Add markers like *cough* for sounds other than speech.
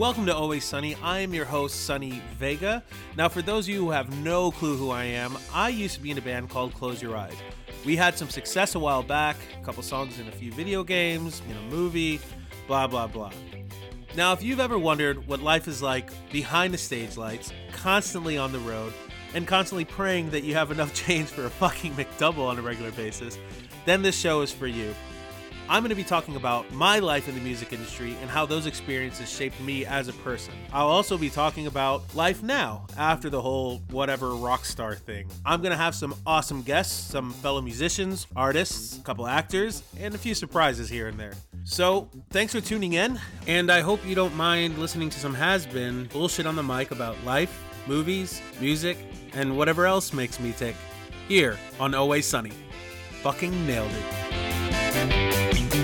Welcome to Always Sonny. I am your host, Sonny Vega. Now, for those of you who have no clue who I am, I used to be in a band called Close Your Eyes. We had some success a while back, a couple songs in a few video games, in a movie, blah, blah, blah. Now, if you've ever wondered what life is like behind the stage lights, constantly on the road, and constantly praying that you have enough *laughs* change for a fucking McDouble on a regular basis, then this show is for you. I'm going to be talking about my life in the music industry and how those experiences shaped me as a person. I'll also be talking about life now after the whole whatever rock star thing. I'm going to have some awesome guests, some fellow musicians, artists, a couple actors, and a few surprises here and there. So, thanks for tuning in, and I hope you don't mind listening to some has been bullshit on the mic about life, movies, music, and whatever else makes me tick here on Always Sonny. Fucking nailed it. Música